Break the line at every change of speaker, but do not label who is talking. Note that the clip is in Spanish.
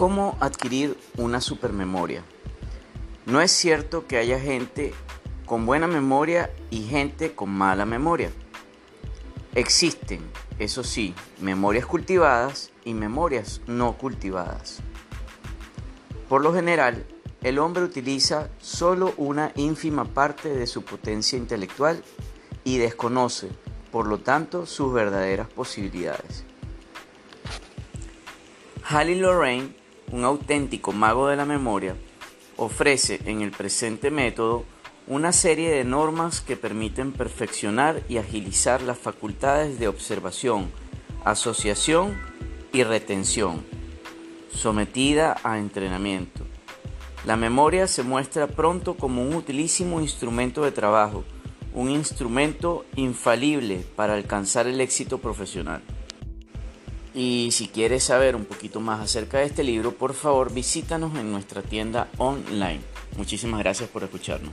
¿Cómo adquirir una supermemoria? No es cierto que haya gente con buena memoria y gente con mala memoria. Existen, eso sí, memorias cultivadas y memorias no cultivadas. Por lo general, el hombre utiliza solo una ínfima parte de su potencia intelectual y desconoce, por lo tanto, sus verdaderas posibilidades. Halley Lorraine, un auténtico mago de la memoria, ofrece en el presente método una serie de normas que permiten perfeccionar y agilizar las facultades de observación, asociación y retención, sometida a entrenamiento. La memoria se muestra pronto como un utilísimo instrumento de trabajo, un instrumento infalible para alcanzar el éxito profesional. Y si quieres saber un poquito más acerca de este libro, por favor visítanos en nuestra tienda online. Muchísimas gracias por escucharnos.